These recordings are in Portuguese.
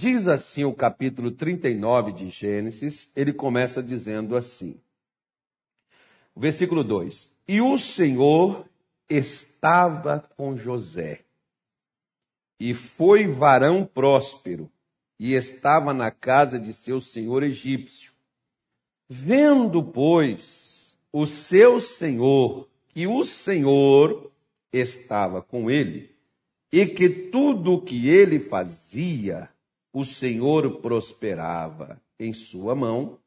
Diz assim o capítulo 39 de Gênesis, ele começa dizendo assim. Versículo 2: E o Senhor estava com José, e foi varão próspero, e estava na casa de seu senhor egípcio. Vendo, pois, o seu senhor, que o Senhor estava com ele, e que tudo o que ele fazia, o Senhor prosperava em sua mão,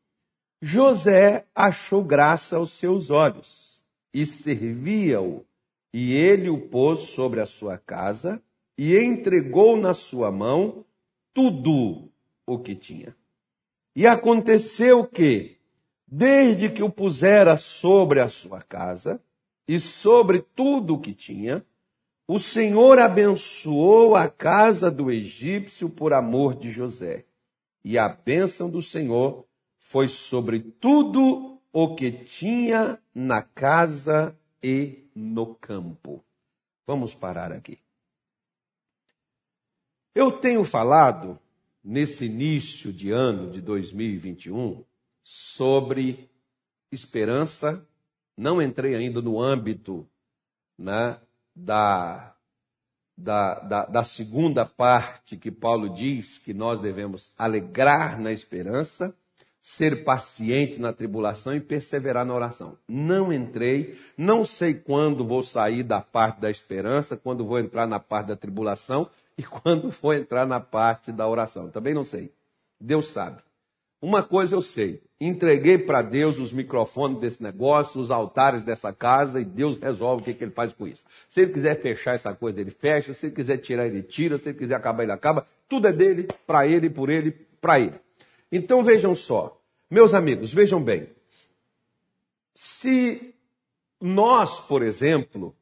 José achou graça aos seus olhos e servia-o, e ele o pôs sobre a sua casa e entregou na sua mão tudo o que tinha. E aconteceu que, desde que o pusera sobre a sua casa e sobre tudo o que tinha, o Senhor abençoou a casa do egípcio por amor de José. E a bênção do Senhor foi sobre tudo o que tinha na casa e no campo. Vamos parar aqui. Eu tenho falado nesse início de ano de 2021 sobre esperança. Não entrei ainda no âmbito né, da, da, da, da segunda parte que Paulo diz que nós devemos alegrar na esperança, ser paciente na tribulação e perseverar na oração. Não entrei, não sei quando vou sair da parte da esperança, quando vou entrar na parte da tribulação e quando vou entrar na parte da oração. Também não sei. Deus sabe. Uma coisa eu sei: entreguei para Deus os microfones desse negócio, os altares dessa casa, e Deus resolve o que, que, ele faz com isso. Se ele quiser fechar essa coisa, ele fecha. Se ele quiser tirar, ele tira. Se ele quiser acabar, ele acaba. Tudo é dele, para ele, por ele, para ele. Então vejam só, meus amigos, vejam bem. Se nós, por exemplo,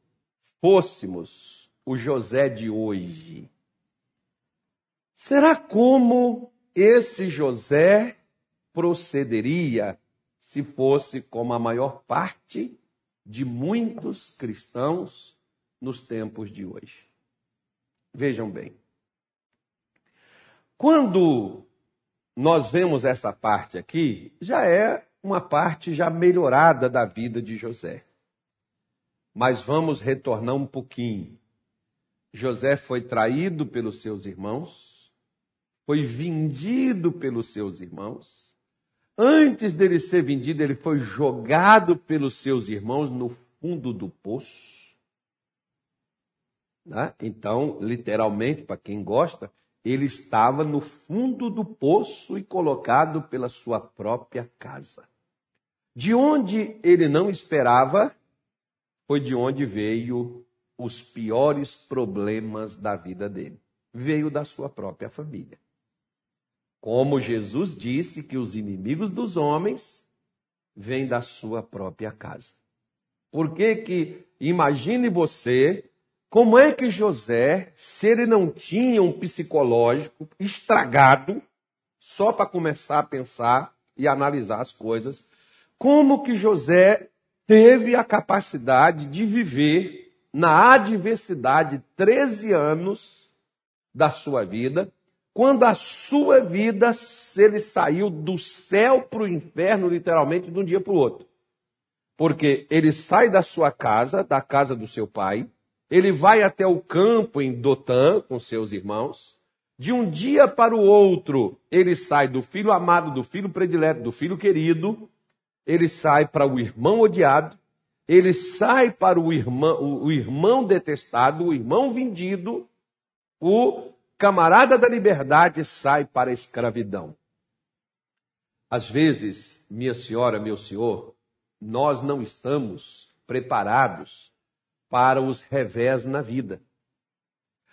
fôssemos o José de hoje, será como esse José procederia se fosse como a maior parte de muitos cristãos nos tempos de hoje. Vejam bem. Quando nós vemos essa parte aqui, já é uma parte já melhorada da vida de José. Mas vamos retornar um pouquinho. José foi traído pelos seus irmãos, foi vendido pelos seus irmãos, Antes dele ser vendido, ele foi jogado pelos seus irmãos no fundo do poço. Né? Então, literalmente, para quem gosta, ele estava no fundo do poço e colocado pela sua própria casa. De onde ele não esperava, foi de onde veio os piores problemas da vida dele. Veio da sua própria família. Como Jesus disse que os inimigos dos homens vêm da sua própria casa. Por que que, imagine você, como é que José, se ele não tinha um psicológico estragado, só para começar a pensar e analisar as coisas, como que José teve a capacidade de viver na adversidade 13 anos da sua vida, quando a sua vida, ele saiu do céu para o inferno, literalmente, de um dia para o outro. Porque ele sai da sua casa, da casa do seu pai, ele vai até o campo em Dotã com seus irmãos. De um dia para o outro, ele sai do filho amado, do filho predileto, do filho querido, ele sai para o irmão odiado, ele sai para o irmão, o irmão detestado, o irmão vendido, o camarada da liberdade sai para a escravidão. Às vezes, minha senhora, meu senhor, nós não estamos preparados para os revés na vida.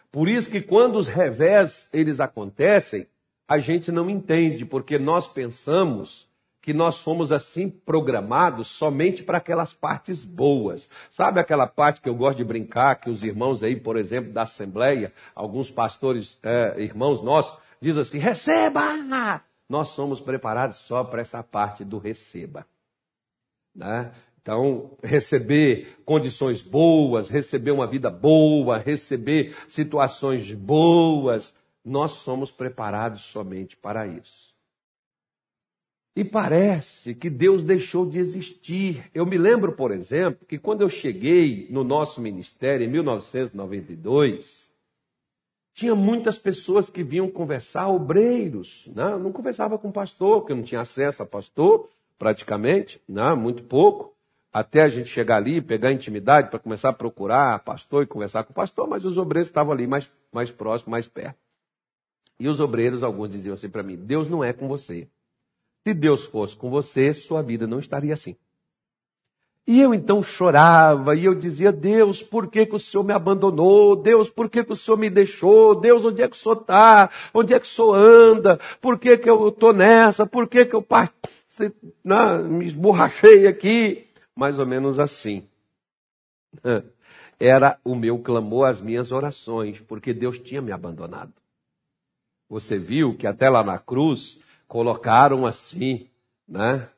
Por isso que quando os revés eles acontecem, a gente não entende, porque nós pensamos que nós fomos assim programados somente para aquelas partes boas. Sabe aquela parte que eu gosto de brincar, que os irmãos aí, por exemplo, da Assembleia, alguns pastores, é, irmãos nossos, dizem assim: receba! Nós somos preparados só para essa parte do receba. Né? Então, receber condições boas, receber uma vida boa, receber situações boas, nós somos preparados somente para isso. E parece que Deus deixou de existir. Eu me lembro, por exemplo, que quando eu cheguei no nosso ministério em 1992, tinha muitas pessoas que vinham conversar, obreiros. Né? Não conversava com pastor, porque eu não tinha acesso a pastor, praticamente, né? muito pouco. Até a gente chegar ali, pegar intimidade para começar a procurar pastor e conversar com pastor, mas os obreiros estavam ali mais, mais próximos, mais perto. E os obreiros, alguns diziam assim para mim: Deus não é com você. Se Deus fosse com você, sua vida não estaria assim. E eu então chorava e eu dizia: Deus, por que, que o Senhor me abandonou? Deus, por que, que o Senhor me deixou? Deus, onde é que o Senhor está? Onde é que o Senhor anda? Por que, que eu estou nessa? Por que, que eu não, né, me esborrachei aqui? Mais ou menos assim. Era o meu clamor, as minhas orações, porque Deus tinha me abandonado. Você viu que até lá na cruz colocaram assim, né?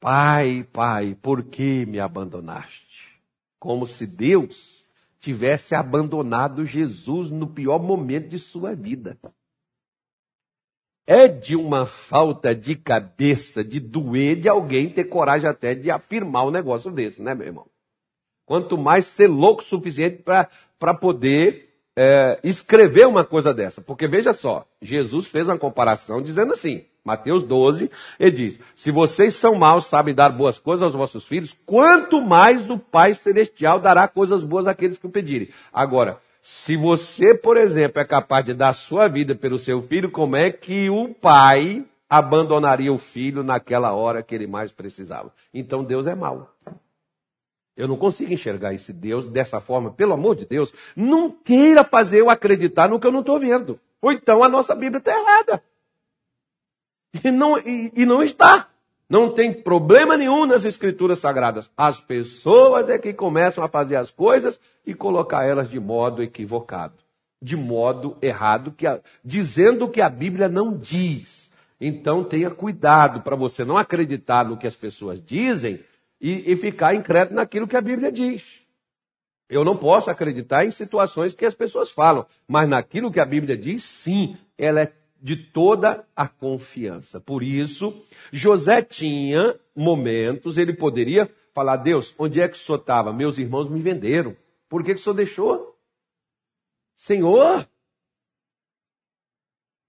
Pai, pai, por que me abandonaste? Como se Deus tivesse abandonado Jesus no pior momento de sua vida. É de uma falta de cabeça, de doer de alguém ter coragem até de afirmar um negócio desse, né, meu irmão? Quanto mais ser louco o suficiente para poder é, escrever uma coisa dessa. Porque veja só, Jesus fez uma comparação dizendo assim, Mateus 12, ele diz: Se vocês são maus, sabem dar boas coisas aos vossos filhos, quanto mais o Pai Celestial dará coisas boas àqueles que o pedirem. Agora, se você, por exemplo, é capaz de dar sua vida pelo seu filho, como é que o pai abandonaria o filho naquela hora que ele mais precisava? Então Deus é mau. Eu não consigo enxergar esse Deus dessa forma. Pelo amor de Deus, não queira fazer eu acreditar no que eu não estou vendo. Ou então a nossa Bíblia está errada. E não, e, e não está. Não tem problema nenhum nas escrituras sagradas. As pessoas é que começam a fazer as coisas e colocar elas de modo equivocado, de modo errado, que a, dizendo que a Bíblia não diz. Então tenha cuidado para você não acreditar no que as pessoas dizem e, e ficar incrédulo naquilo que a Bíblia diz. Eu não posso acreditar em situações que as pessoas falam, mas naquilo que a Bíblia diz, sim, ela é de toda a confiança. Por isso, José tinha momentos, ele poderia falar: Deus, onde é que o senhor estava? Meus irmãos me venderam. Por que, que o senhor deixou? Senhor,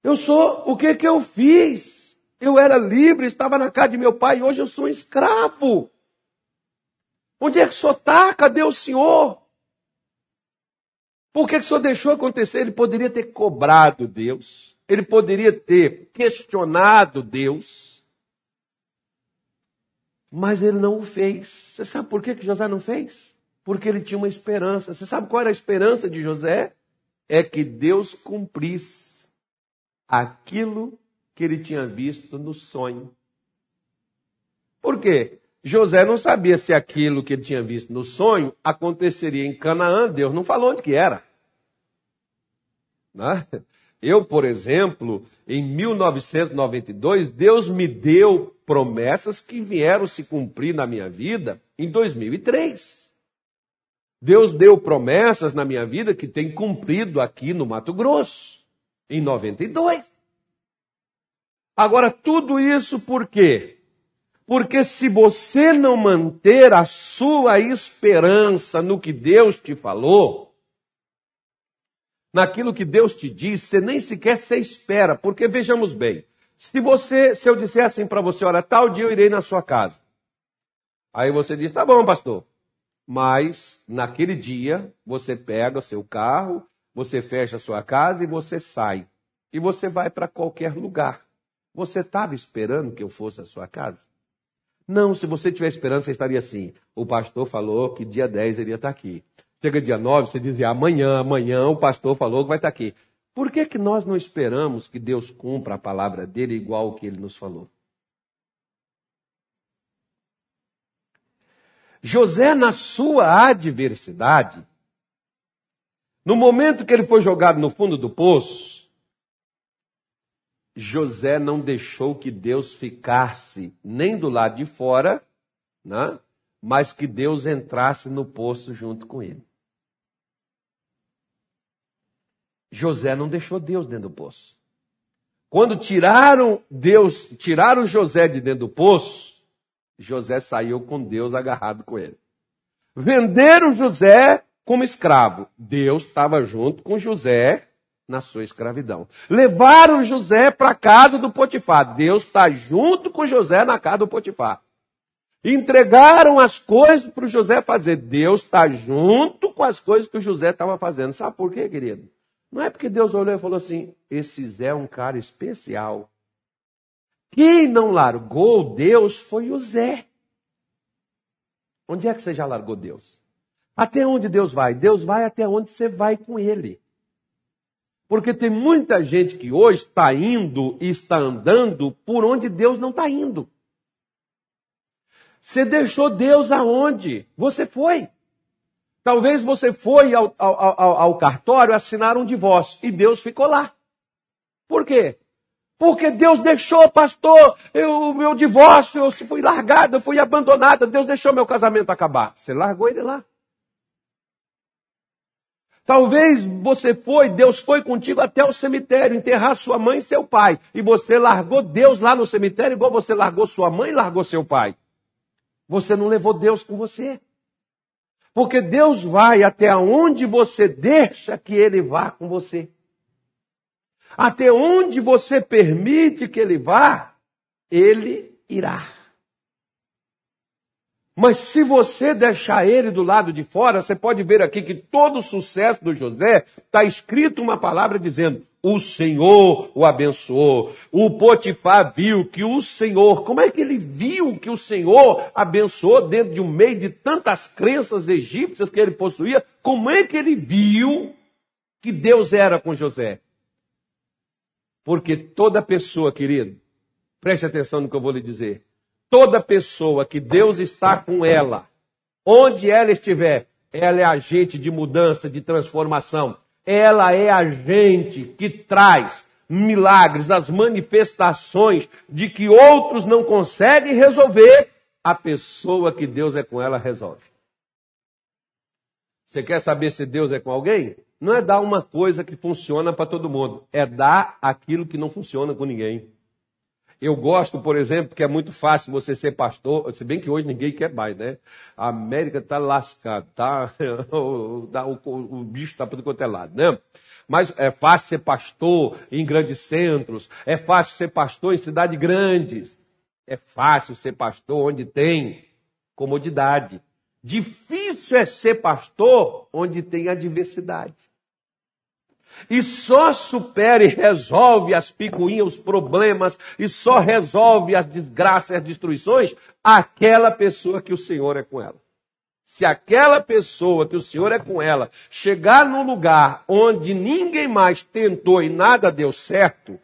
eu sou, o que que eu fiz? Eu era livre, estava na casa de meu pai, hoje eu sou um escravo. Onde é que o senhor está? Cadê o senhor? Por que, que o senhor deixou acontecer? Ele poderia ter cobrado Deus. Ele poderia ter questionado Deus. Mas ele não o fez. Você sabe por que, que José não fez? Porque ele tinha uma esperança. Você sabe qual era a esperança de José? É que Deus cumprisse aquilo que ele tinha visto no sonho. Por quê? José não sabia se aquilo que ele tinha visto no sonho aconteceria em Canaã. Deus não falou onde que era. Né? Eu, por exemplo, em 1992, Deus me deu promessas que vieram se cumprir na minha vida em 2003. Deus deu promessas na minha vida que tem cumprido aqui no Mato Grosso, em 92. Agora, tudo isso por quê? Porque se você não manter a sua esperança no que Deus te falou, naquilo que Deus te diz, você nem sequer se espera, porque vejamos bem, se você, se eu disser assim para você, olha, tal dia eu irei na sua casa. Aí você diz, tá bom, pastor. Mas naquele dia você pega o seu carro, você fecha a sua casa e você sai. E você vai para qualquer lugar. Você estava esperando que eu fosse à sua casa? Não, se você tiver esperança, você estaria assim. O pastor falou que dia 10 ele ia estar aqui. Chega dia 9, você dizia amanhã, amanhã o pastor falou que vai estar aqui. Por que, que nós não esperamos que Deus cumpra a palavra dele igual o que ele nos falou? José, na sua adversidade, no momento que ele foi jogado no fundo do poço, José não deixou que Deus ficasse nem do lado de fora, né? mas que Deus entrasse no poço junto com ele. José não deixou Deus dentro do poço. Quando tiraram Deus, tiraram José de dentro do poço, José saiu com Deus agarrado com ele. Venderam José como escravo. Deus estava junto com José na sua escravidão. Levaram José para a casa do Potifar. Deus está junto com José na casa do Potifar. Entregaram as coisas para o José fazer. Deus está junto com as coisas que o José estava fazendo. Sabe por quê, querido? Não é porque Deus olhou e falou assim: esse Zé é um cara especial. Quem não largou Deus foi o Zé. Onde é que você já largou Deus? Até onde Deus vai? Deus vai até onde você vai com Ele. Porque tem muita gente que hoje está indo e está andando por onde Deus não está indo. Você deixou Deus aonde? Você foi. Talvez você foi ao, ao, ao, ao cartório assinar um divórcio e Deus ficou lá. Por quê? Porque Deus deixou, pastor, o meu divórcio, eu fui largada, eu fui abandonada, Deus deixou meu casamento acabar. Você largou ele lá. Talvez você foi, Deus foi contigo até o cemitério enterrar sua mãe e seu pai. E você largou Deus lá no cemitério, igual você largou sua mãe e largou seu pai. Você não levou Deus com você. Porque Deus vai até onde você deixa que Ele vá com você. Até onde você permite que Ele vá, Ele irá. Mas se você deixar ele do lado de fora, você pode ver aqui que todo o sucesso do José está escrito uma palavra dizendo: o Senhor o abençoou. O Potifar viu que o Senhor, como é que ele viu que o Senhor abençoou dentro de um meio de tantas crenças egípcias que ele possuía? Como é que ele viu que Deus era com José? Porque toda pessoa, querido, preste atenção no que eu vou lhe dizer toda pessoa que Deus está com ela, onde ela estiver, ela é agente de mudança, de transformação. Ela é agente que traz milagres, as manifestações de que outros não conseguem resolver, a pessoa que Deus é com ela resolve. Você quer saber se Deus é com alguém? Não é dar uma coisa que funciona para todo mundo, é dar aquilo que não funciona com ninguém. Eu gosto, por exemplo, que é muito fácil você ser pastor, se bem que hoje ninguém quer mais, né? A América está lascada, tá? o, o, o bicho está por quanto é lado, né? Mas é fácil ser pastor em grandes centros, é fácil ser pastor em cidades grandes, é fácil ser pastor onde tem comodidade. Difícil é ser pastor onde tem adversidade e só supera e resolve as picuinhas, os problemas, e só resolve as desgraças as destruições aquela pessoa que o Senhor é com ela. Se aquela pessoa que o Senhor é com ela chegar num lugar onde ninguém mais tentou e nada deu certo,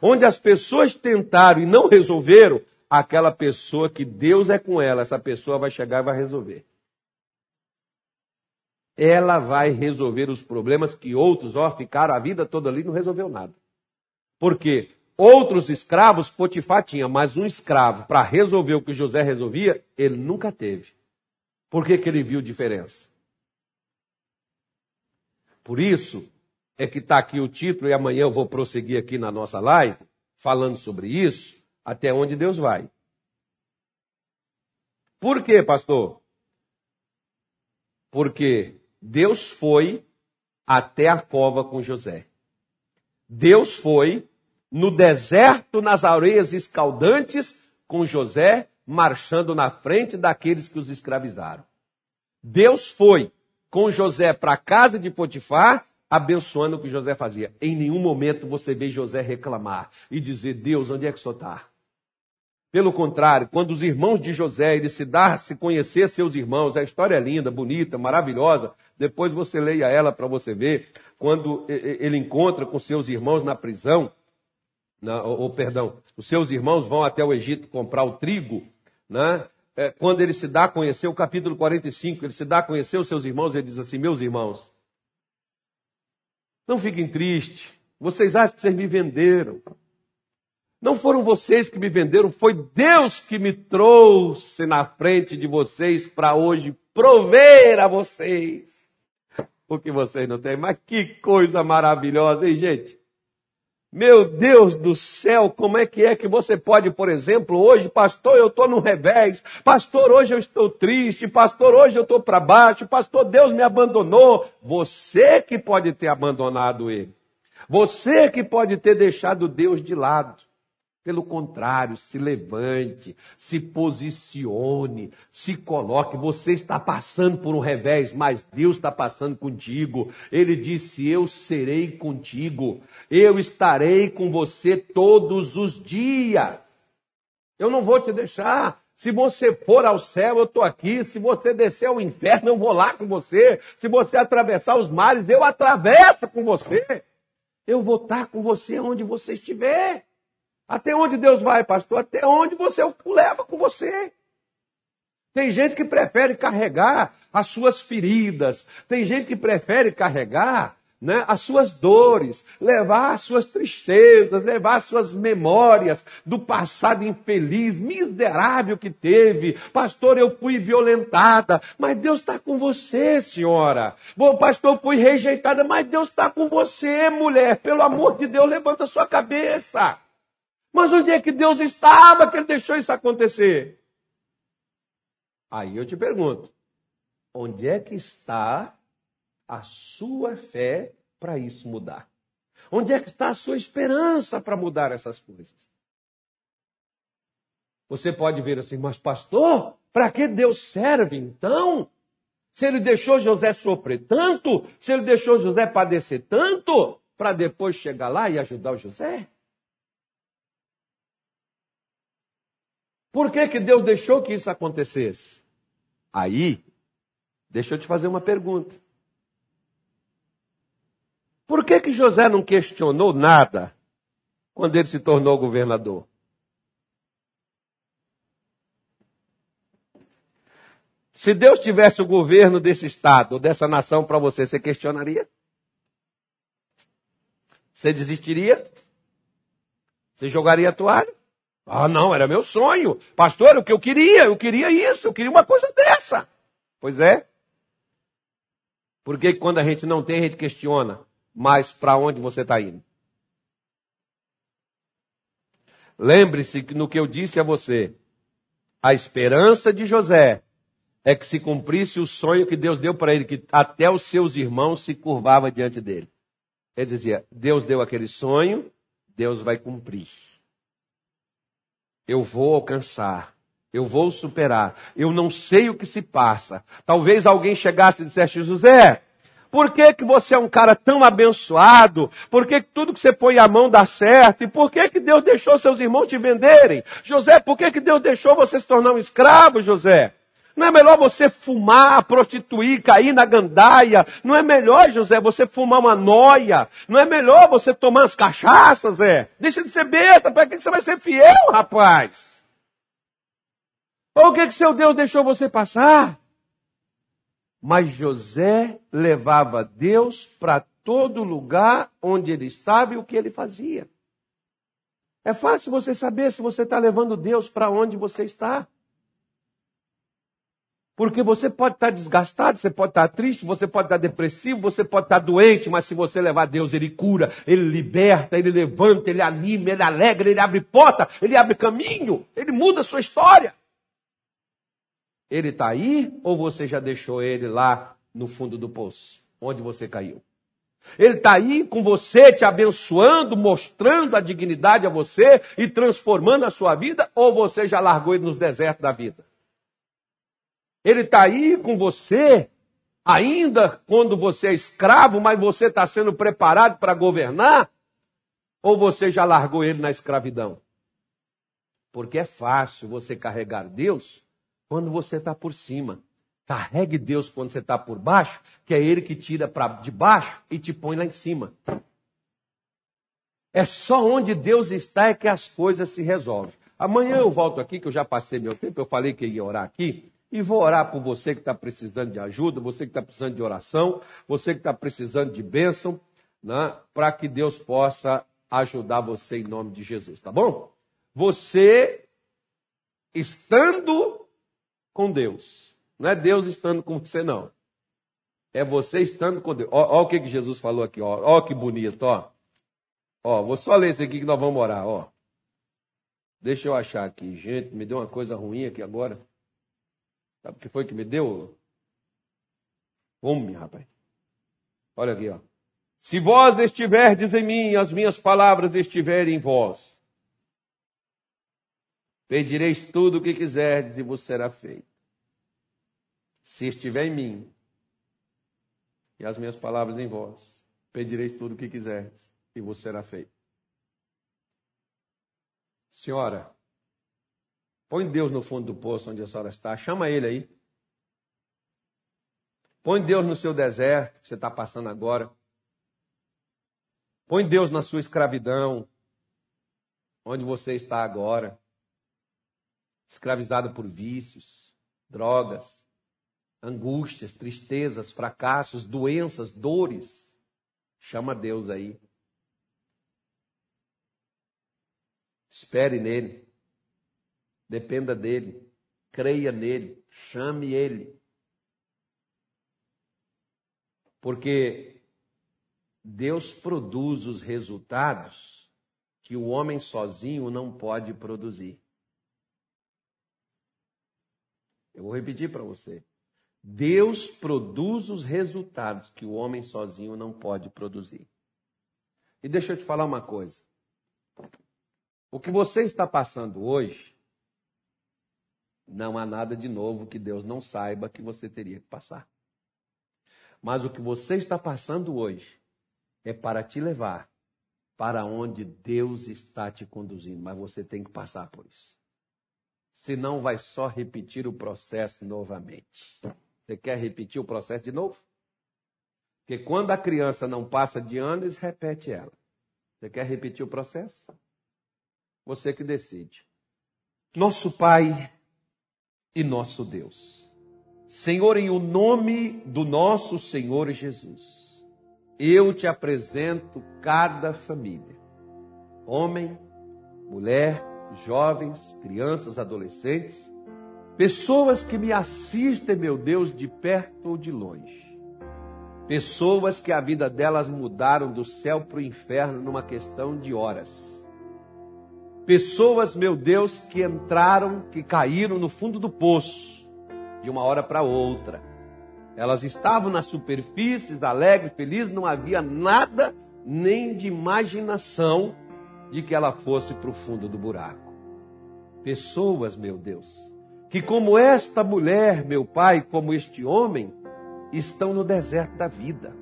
onde as pessoas tentaram e não resolveram, aquela pessoa que Deus é com ela, essa pessoa vai chegar e vai resolver ela vai resolver os problemas que outros, ó, ficaram a vida toda ali e não resolveu nada. Por quê? Outros escravos Potifar tinha, mas um escravo, para resolver o que José resolvia, ele nunca teve. Por que, que ele viu diferença? Por isso é que está aqui o título, e amanhã eu vou prosseguir aqui na nossa live, falando sobre isso, até onde Deus vai. Por quê, pastor? Porque Deus foi até a cova com José. Deus foi no deserto, nas areias escaldantes, com José marchando na frente daqueles que os escravizaram. Deus foi com José para a casa de Potifar, abençoando o que José fazia. Em nenhum momento você vê José reclamar e dizer: Deus, onde é que o senhor está? Pelo contrário, quando os irmãos de José, ele se dá, se conhecer seus irmãos, a história é linda, bonita, maravilhosa. Depois você leia ela para você ver. Quando ele encontra com seus irmãos na prisão, na, ou, ou, perdão, os seus irmãos vão até o Egito comprar o trigo, né? É, quando ele se dá a conhecer, o capítulo 45, ele se dá a conhecer os seus irmãos, ele diz assim: Meus irmãos, não fiquem tristes, vocês acham que vocês me venderam. Não foram vocês que me venderam, foi Deus que me trouxe na frente de vocês para hoje prover a vocês. o que vocês não têm. Mas que coisa maravilhosa, hein, gente? Meu Deus do céu, como é que é que você pode, por exemplo, hoje, pastor, eu estou no revés, pastor, hoje eu estou triste, pastor, hoje eu estou para baixo, pastor, Deus me abandonou. Você que pode ter abandonado ele. Você que pode ter deixado Deus de lado. Pelo contrário, se levante, se posicione, se coloque. Você está passando por um revés, mas Deus está passando contigo. Ele disse: Eu serei contigo, eu estarei com você todos os dias. Eu não vou te deixar. Se você for ao céu, eu estou aqui. Se você descer ao inferno, eu vou lá com você. Se você atravessar os mares, eu atravesso com você. Eu vou estar com você onde você estiver. Até onde Deus vai, pastor? Até onde você o leva com você. Tem gente que prefere carregar as suas feridas, tem gente que prefere carregar né, as suas dores, levar as suas tristezas, levar as suas memórias do passado infeliz, miserável que teve. Pastor, eu fui violentada, mas Deus está com você, senhora. Bom, pastor, eu fui rejeitada, mas Deus está com você, mulher. Pelo amor de Deus, levanta sua cabeça. Mas onde é que Deus estava que ele deixou isso acontecer? Aí eu te pergunto: onde é que está a sua fé para isso mudar? Onde é que está a sua esperança para mudar essas coisas? Você pode ver assim, mas pastor, para que Deus serve então? Se ele deixou José sofrer tanto, se ele deixou José padecer tanto, para depois chegar lá e ajudar o José? Por que, que Deus deixou que isso acontecesse? Aí, deixa eu te fazer uma pergunta. Por que, que José não questionou nada quando ele se tornou governador? Se Deus tivesse o governo desse estado dessa nação para você, você questionaria? Você desistiria? Você jogaria a toalha? Ah, não, era meu sonho. Pastor, o que eu queria, eu queria isso, eu queria uma coisa dessa. Pois é. Porque quando a gente não tem, a gente questiona. Mas para onde você está indo? Lembre-se no que eu disse a você, a esperança de José é que se cumprisse o sonho que Deus deu para ele, que até os seus irmãos se curvavam diante dele. Ele dizia: Deus deu aquele sonho, Deus vai cumprir eu vou alcançar, eu vou superar. Eu não sei o que se passa. Talvez alguém chegasse e dissesse, José, por que, que você é um cara tão abençoado? Por que, que tudo que você põe a mão dá certo? E por que, que Deus deixou seus irmãos te venderem? José, por que, que Deus deixou você se tornar um escravo, José? Não é melhor você fumar, prostituir, cair na gandaia? Não é melhor, José, você fumar uma noia? Não é melhor você tomar as cachaças, é? Deixa de ser besta, para que você vai ser fiel, rapaz? Ou o que, que seu Deus deixou você passar? Mas José levava Deus para todo lugar onde ele estava e o que ele fazia. É fácil você saber se você está levando Deus para onde você está. Porque você pode estar desgastado, você pode estar triste, você pode estar depressivo, você pode estar doente, mas se você levar Deus, Ele cura, Ele liberta, Ele levanta, Ele anima, Ele alegra, Ele abre porta, Ele abre caminho, Ele muda a sua história. Ele está aí ou você já deixou Ele lá no fundo do poço, onde você caiu? Ele está aí com você, te abençoando, mostrando a dignidade a você e transformando a sua vida, ou você já largou ele nos desertos da vida? Ele está aí com você, ainda quando você é escravo, mas você está sendo preparado para governar? Ou você já largou ele na escravidão? Porque é fácil você carregar Deus quando você está por cima. Carregue Deus quando você está por baixo, que é Ele que tira para de baixo e te põe lá em cima. É só onde Deus está é que as coisas se resolvem. Amanhã eu volto aqui, que eu já passei meu tempo, eu falei que ia orar aqui. E vou orar por você que está precisando de ajuda, você que está precisando de oração, você que está precisando de bênção, né, para que Deus possa ajudar você em nome de Jesus, tá bom? Você estando com Deus, não é Deus estando com você, não. é você estando com Deus. Olha o que, que Jesus falou aqui, ó. Que bonito, ó. Ó, vou só ler isso aqui que nós vamos orar, ó. Deixa eu achar aqui. Gente, me deu uma coisa ruim aqui agora. Sabe o que foi que me deu? Fome, rapaz. Olha aqui, ó. Se vós estiverdes em mim, as minhas palavras estiverem em vós, pedireis tudo o que quiserdes e vos será feito. Se estiver em mim, e as minhas palavras em vós, pedireis tudo o que quiserdes e vos será feito. Senhora, põe Deus no fundo do poço onde a senhora está, chama ele aí. Põe Deus no seu deserto que você está passando agora. Põe Deus na sua escravidão, onde você está agora. Escravizado por vícios, drogas, angústias, tristezas, fracassos, doenças, dores. Chama Deus aí. Espere nele. Dependa dele. Creia nele. Chame ele. Porque Deus produz os resultados que o homem sozinho não pode produzir. Eu vou repetir para você. Deus produz os resultados que o homem sozinho não pode produzir. E deixa eu te falar uma coisa. O que você está passando hoje, não há nada de novo que Deus não saiba que você teria que passar. Mas o que você está passando hoje é para te levar para onde Deus está te conduzindo, mas você tem que passar por isso. Senão vai só repetir o processo novamente. Você quer repetir o processo de novo? Porque quando a criança não passa de ano, eles repete ela. Você quer repetir o processo? Você que decide. Nosso Pai e nosso Deus. Senhor, em o nome do nosso Senhor Jesus, eu te apresento cada família, homem, mulher, jovens, crianças, adolescentes, pessoas que me assistem, meu Deus, de perto ou de longe, pessoas que a vida delas mudaram do céu para o inferno numa questão de horas. Pessoas, meu Deus, que entraram, que caíram no fundo do poço de uma hora para outra. Elas estavam na superfície, alegres, felizes, não havia nada nem de imaginação de que ela fosse para o fundo do buraco. Pessoas, meu Deus, que como esta mulher, meu pai, como este homem, estão no deserto da vida,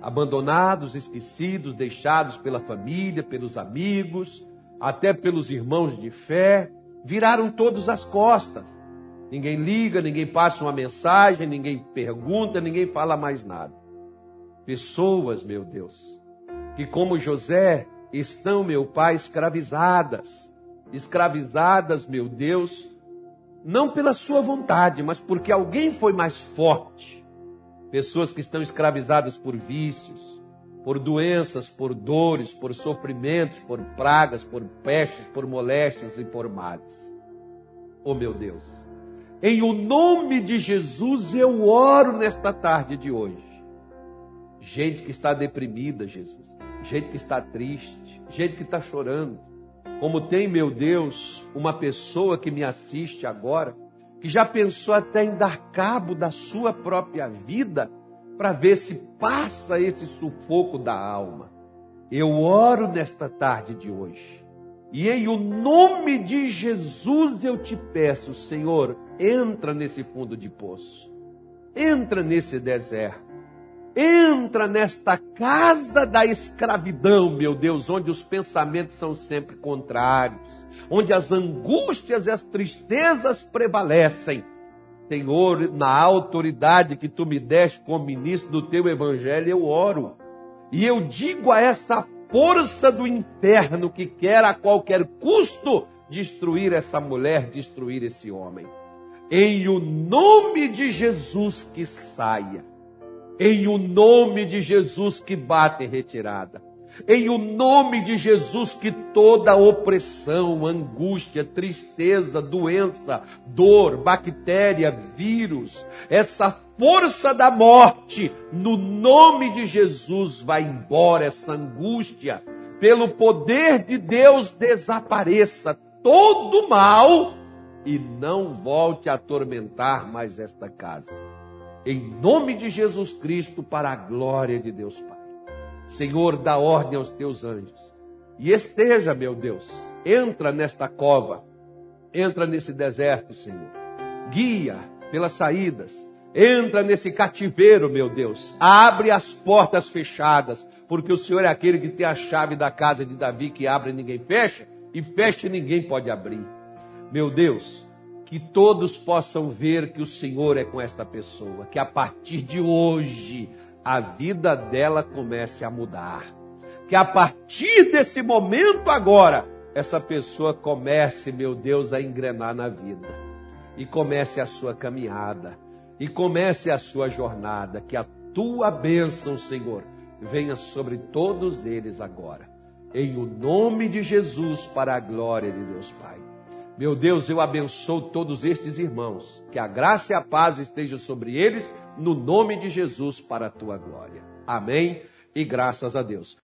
abandonados, esquecidos, deixados pela família, pelos amigos, até pelos irmãos de fé, viraram todos as costas Ninguém liga, ninguém passa uma mensagem, ninguém pergunta, ninguém fala mais nada. Pessoas, meu Deus, que como José estão, meu Pai, escravizadas. Escravizadas, meu Deus, não pela sua vontade, mas porque alguém foi mais forte. Pessoas que estão escravizadas por vícios, por doenças, por dores, por sofrimentos, por pragas, por pestes, por moléstias e por males. Oh meu Deus, em o nome de Jesus eu oro nesta tarde de hoje. Gente que está deprimida, Jesus. Gente que está triste. Gente que está chorando. Como tem, meu Deus, uma pessoa que me assiste agora, que já pensou até em dar cabo da sua própria vida para ver se passa esse sufoco da alma. Eu oro nesta tarde de hoje e em o nome de Jesus eu te peço, Senhor, entra nesse fundo de poço, entra nesse deserto, entra nesta casa da escravidão, meu Deus, onde os pensamentos são sempre contrários, onde as angústias e as tristezas prevalecem. Senhor, na autoridade que tu me deste como ministro do teu evangelho, eu oro. E eu digo a essa força do inferno que quer a qualquer custo destruir essa mulher, destruir esse homem. Em o nome de Jesus que saia. Em o nome de Jesus que bate retirada. Em o nome de Jesus, que toda opressão, angústia, tristeza, doença, dor, bactéria, vírus, essa força da morte, no nome de Jesus, vai embora essa angústia, pelo poder de Deus desapareça todo mal e não volte a atormentar mais esta casa. Em nome de Jesus Cristo, para a glória de Deus Pai. Senhor, dá ordem aos teus anjos. E esteja, meu Deus, entra nesta cova, entra nesse deserto, Senhor. Guia pelas saídas, entra nesse cativeiro, meu Deus. Abre as portas fechadas, porque o Senhor é aquele que tem a chave da casa de Davi que abre e ninguém fecha, e fecha e ninguém pode abrir. Meu Deus, que todos possam ver que o Senhor é com esta pessoa, que a partir de hoje a vida dela comece a mudar. Que a partir desse momento agora, essa pessoa comece, meu Deus, a engrenar na vida. E comece a sua caminhada. E comece a sua jornada. Que a tua bênção, Senhor, venha sobre todos eles agora. Em o nome de Jesus, para a glória de Deus Pai. Meu Deus, eu abençoo todos estes irmãos. Que a graça e a paz estejam sobre eles no nome de Jesus para a tua glória. Amém e graças a Deus.